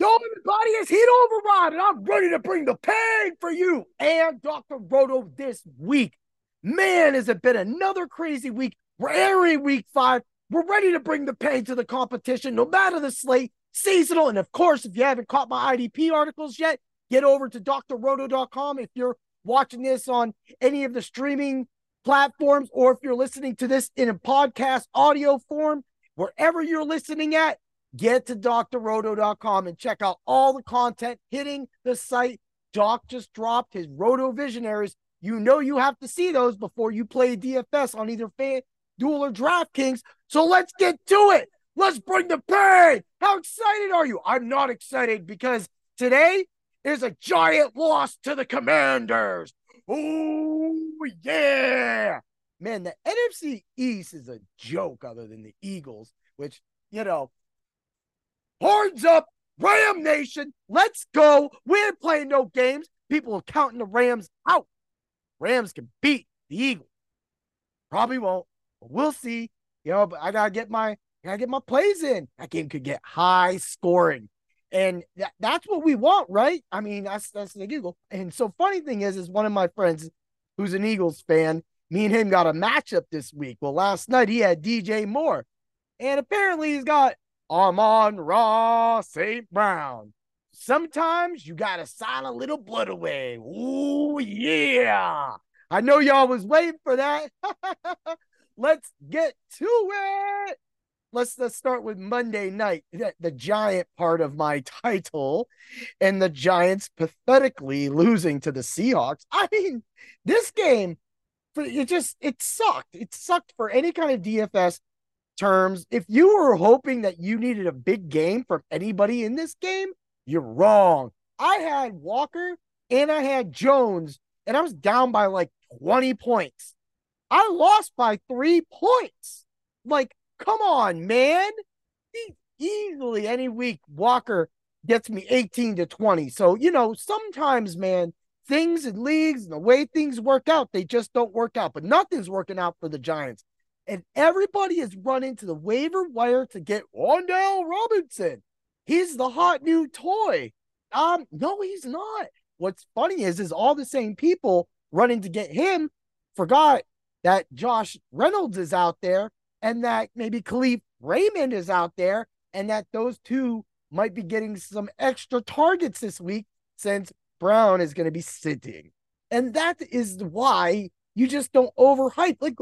Yo, everybody, it's Heat Override, and I'm ready to bring the pain for you and Dr. Roto this week. Man, has it been another crazy week? We're airing week five. We're ready to bring the pain to the competition, no matter the slate, seasonal. And of course, if you haven't caught my IDP articles yet, get over to drroto.com. If you're watching this on any of the streaming platforms, or if you're listening to this in a podcast audio form, wherever you're listening at, get to drroto.com and check out all the content hitting the site. Doc just dropped his Roto Visionaries. You know you have to see those before you play DFS on either FanDuel or DraftKings. So let's get to it. Let's bring the pain. How excited are you? I'm not excited because today is a giant loss to the Commanders. Oh, yeah. Man, the NFC East is a joke other than the Eagles, which, you know, Up, Ram Nation. Let's go. We ain't playing no games. People are counting the Rams out. Rams can beat the Eagles. Probably won't, but we'll see. You know, but I gotta get my I gotta get my plays in. That game could get high scoring. And that, that's what we want, right? I mean, that's that's the Eagle. And so funny thing is, is one of my friends who's an Eagles fan, me and him got a matchup this week. Well, last night he had DJ Moore. And apparently he's got Amon-Ra St. Brown. Sometimes you gotta sign a little blood away. Ooh, yeah. I know y'all was waiting for that. let's get to it. Let's let's start with Monday night, the, the giant part of my title, and the Giants pathetically losing to the Seahawks. I mean, this game, it just it sucked. It sucked for any kind of DFS terms, if you were hoping that you needed a big game from anybody in this game, you're wrong. I had Walker and I had Jones, and I was down by like 20 points. I lost by three points. Like, come on, man. Easily any week, Walker gets me 18 to 20. So, you know, sometimes, man, things in leagues and the way things work out, they just don't work out. But nothing's working out for the Giants and everybody is running to the waiver wire to get Wan'Dale Robinson. He's the hot new toy. Um, no, he's not. What's funny is, is all the same people running to get him forgot that Josh Reynolds is out there and that maybe Kalif Raymond is out there and that those two might be getting some extra targets this week since Brown is going to be sitting. And that is why you just don't overhype. Like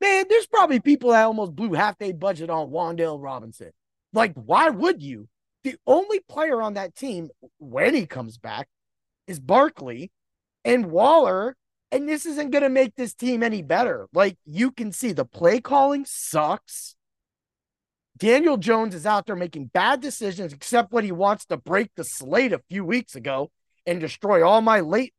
Man, there's probably people that almost blew half their budget on Wan'Dale Robinson. Like, why would you? The only player on that team when he comes back is Barkley and Waller. And this isn't going to make this team any better. Like, you can see the play calling sucks. Daniel Jones is out there making bad decisions, except when he wants to break the slate a few weeks ago and destroy all my late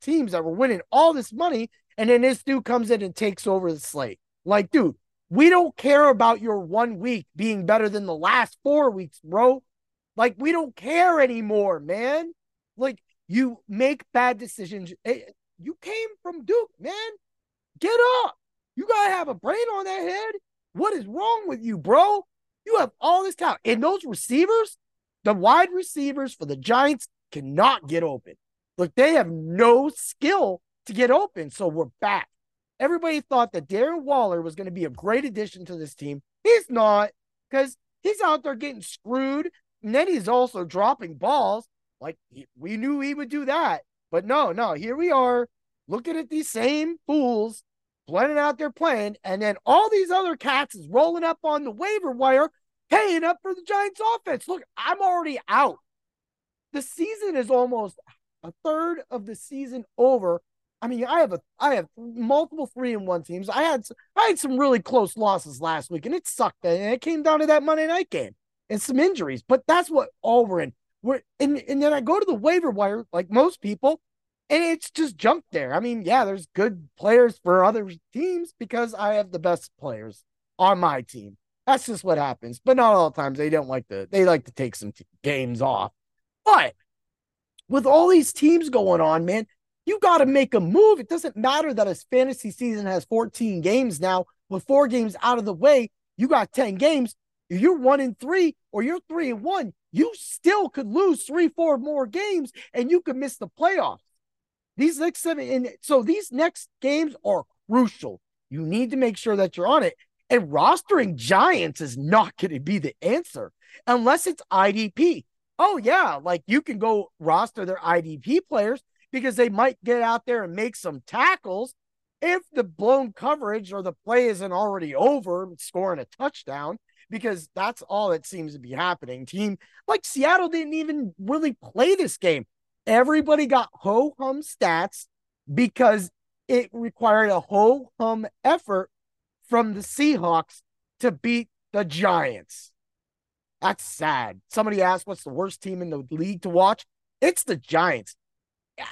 teams that were winning all this money and then this dude comes in and takes over the slate. Like, dude, we don't care about your one week being better than the last four weeks, bro. Like, we don't care anymore, man. Like, you make bad decisions. Eh, you came from Duke, man. Get up. You gotta have a brain on that head. What is wrong with you, bro? You have all this talent. And those receivers, the wide receivers for the Giants cannot get open. Look, they have no skill to get open. So we're back. Everybody thought that Darren Waller was going to be a great addition to this team. He's not because he's out there getting screwed. And then he's also dropping balls. Like we knew he would do that. But no, no, here we are looking at these same fools planning out their plan. And then all these other cats is rolling up on the waiver wire, paying up for the Giants offense. Look, I'm already out. The season is almost a third of the season over I mean, I have a I have multiple three and one teams. I had I had some really close losses last week, and it sucked. And it came down to that Monday night game and some injuries. But that's what all we're in. We're and and then I go to the waiver wire like most people, and it's just junk there. I mean, yeah, there's good players for other teams because I have the best players on my team. That's just what happens. But not all the times they don't like to. They like to take some t- games off. But with all these teams going on, man, you got to make a move. It doesn't matter that his fantasy season has 14 games now. With four games out of the way, you got 10 games. You're one and three or you're three and one, you still could lose three, four more games and you could miss the playoffs. These next seven, and so these next games are crucial. You need to make sure that you're on it. And rostering Giants is not going to be the answer unless it's IDP. Oh, yeah, like you can go roster their IDP players because they might get out there and make some tackles if the blown coverage or the play isn't already over, scoring a touchdown because that's all that seems to be happening. Team like Seattle didn't even really play this game. Everybody got ho hum stats because it required a ho hum effort from the Seahawks to beat the Giants. That's sad. Somebody asked what's the worst team in the league to watch? It's the Giants.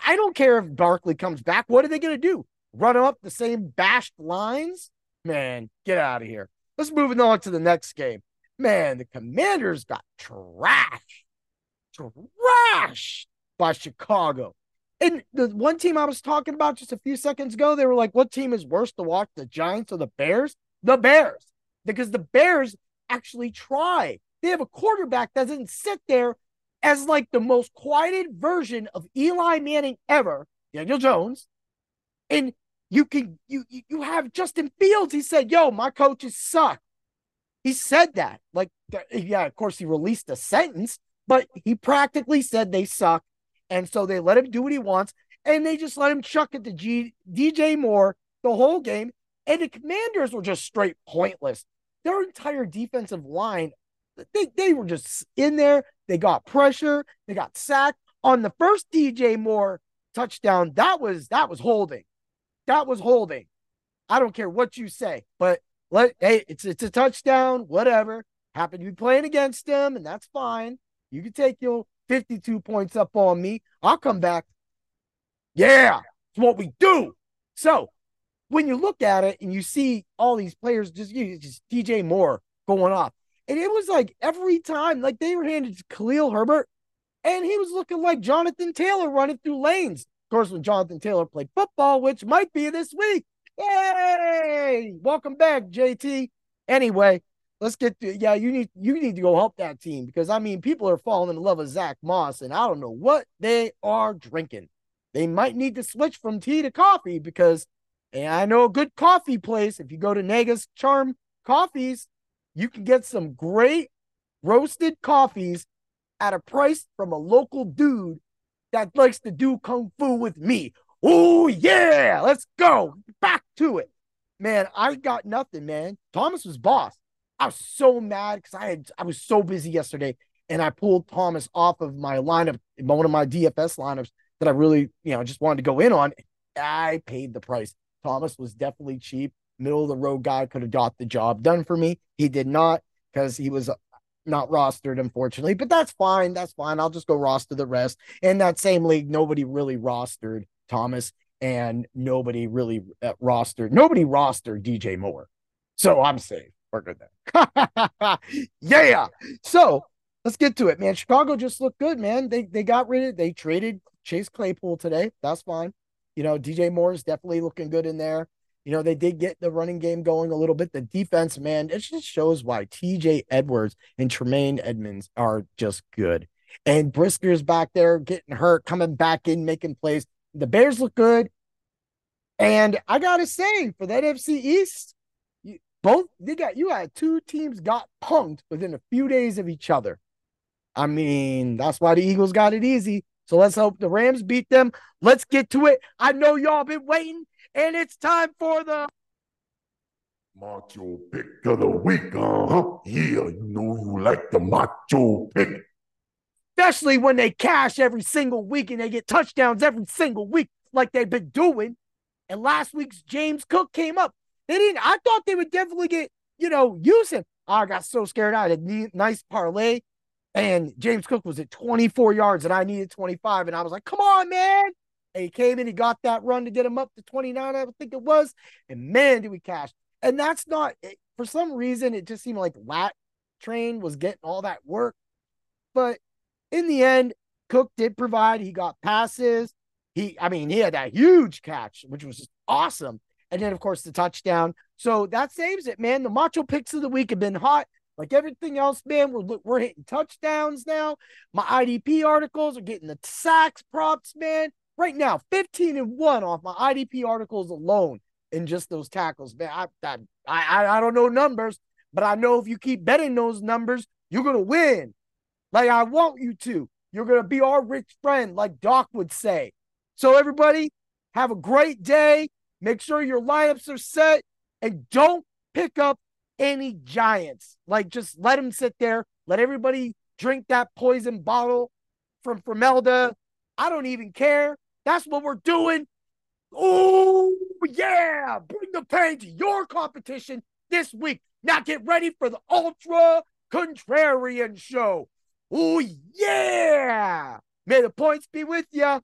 I don't care if Barkley comes back. What are they going to do? Run him up the same bashed lines? Man, get out of here. Let's move on to the next game. Man, the Commanders got trashed, trashed by Chicago. And the one team I was talking about just a few seconds ago, they were like, what team is worse to watch, the Giants or the Bears? The Bears. Because the Bears actually try. They have a quarterback that doesn't sit there as like the most quieted version of Eli Manning ever, Daniel Jones. And you can you you have Justin Fields. He said, "Yo, my coaches suck." He said that. Like, yeah, of course, he released a sentence, but he practically said they suck. And so they let him do what he wants. And they just let him chuck it to G- DJ Moore the whole game. And the commanders were just straight pointless. Their entire defensive line, they, they were just in there. They got pressure. They got sacked. On the first DJ Moore touchdown, that was that was holding. That was holding. I don't care what you say, but let hey, it's it's a touchdown, whatever. happened to be playing against them, and that's fine. You can take your 52 points up on me. I'll come back. Yeah, it's what we do. So when you look at it and you see all these players, just you just DJ Moore going off, and it was like every time, like they were handed to Khalil Herbert, and he was looking like Jonathan Taylor running through lanes. Of course, when Jonathan Taylor played football, which might be this week, Yay! Welcome back, JT. Anyway, let's get to yeah, you need you need to go help that team because I mean people are falling in love with Zack Moss, and I don't know what they are drinking. They might need to switch from tea to coffee because and I know a good coffee place. If you go to Nega's Charm Coffees, you can get some great roasted coffees at a price from a local dude that likes to do kung fu with me. Oh, yeah, let's go back to it. Man, I got nothing, man. Thomas was boss. I was so mad because I had I was so busy yesterday and I pulled Thomas off of my lineup, one of my DFS lineups that I really, you know, just wanted to go in on. I paid the price. Thomas was definitely cheap. Middle of the road guy could have got the job done for me. He did not because he was not rostered, unfortunately, but that's fine. That's fine. I'll just go roster the rest. In that same league, nobody really rostered Thomas, and nobody really uh, rostered nobody rostered DJ Moore. So I'm safe. We're good then. yeah. So let's get to it, man. Chicago just looked good, man. They they got rid of they traded Chase Claypool today. That's fine. You know, DJ Moore is definitely looking good in there. You know, they did get the running game going a little bit. The defense, man, it just shows why TJ Edwards and Tremaine Edmunds are just good. And Brisker's back there getting hurt, coming back in, making plays. The Bears look good. And I gotta say, for that NFC East, you, both they got you had two teams got punked within a few days of each other. I mean, that's why the Eagles got it easy. So let's hope the Rams beat them. Let's get to it. I know y'all been waiting, and it's time for the macho pick of the week. Uh huh. Yeah, you know you like the macho pick especially when they cash every single week and they get touchdowns every single week, like they've been doing. And last week's James Cook came up. They didn't, I thought they would definitely get, you know, use him. I got so scared. I had a nice parlay, and James Cook was at 24 yards, and I needed 25. And I was like, come on, man. And he came in, he got that run to get him up to 29, I think it was. And man, did we cash. And that's not, for some reason, it just seemed like Lat Train was getting all that work. But in the end, Cook did provide. He got passes. He, I mean, he had that huge catch, which was just awesome. And then, of course, the touchdown. So that saves it, man. The macho picks of the week have been hot. Like everything else, man, we're we're hitting touchdowns now. My IDP articles are getting the sacks props, man. Right now, 15 and 1 off my IDP articles alone in just those tackles, man. I I I, I don't know numbers, but I know if you keep betting those numbers, you're gonna win. Like I want you to. You're gonna be our rich friend, like Doc would say. So everybody, have a great day. Make sure your lineups are set and don't pick up any giants. Like just let them sit there. Let everybody drink that poison bottle from Formelda. I don't even care. That's what we're doing. Oh, yeah. Bring the pain to your competition this week. Now get ready for the Ultra Contrarian Show. Oh, yeah. May the points be with you.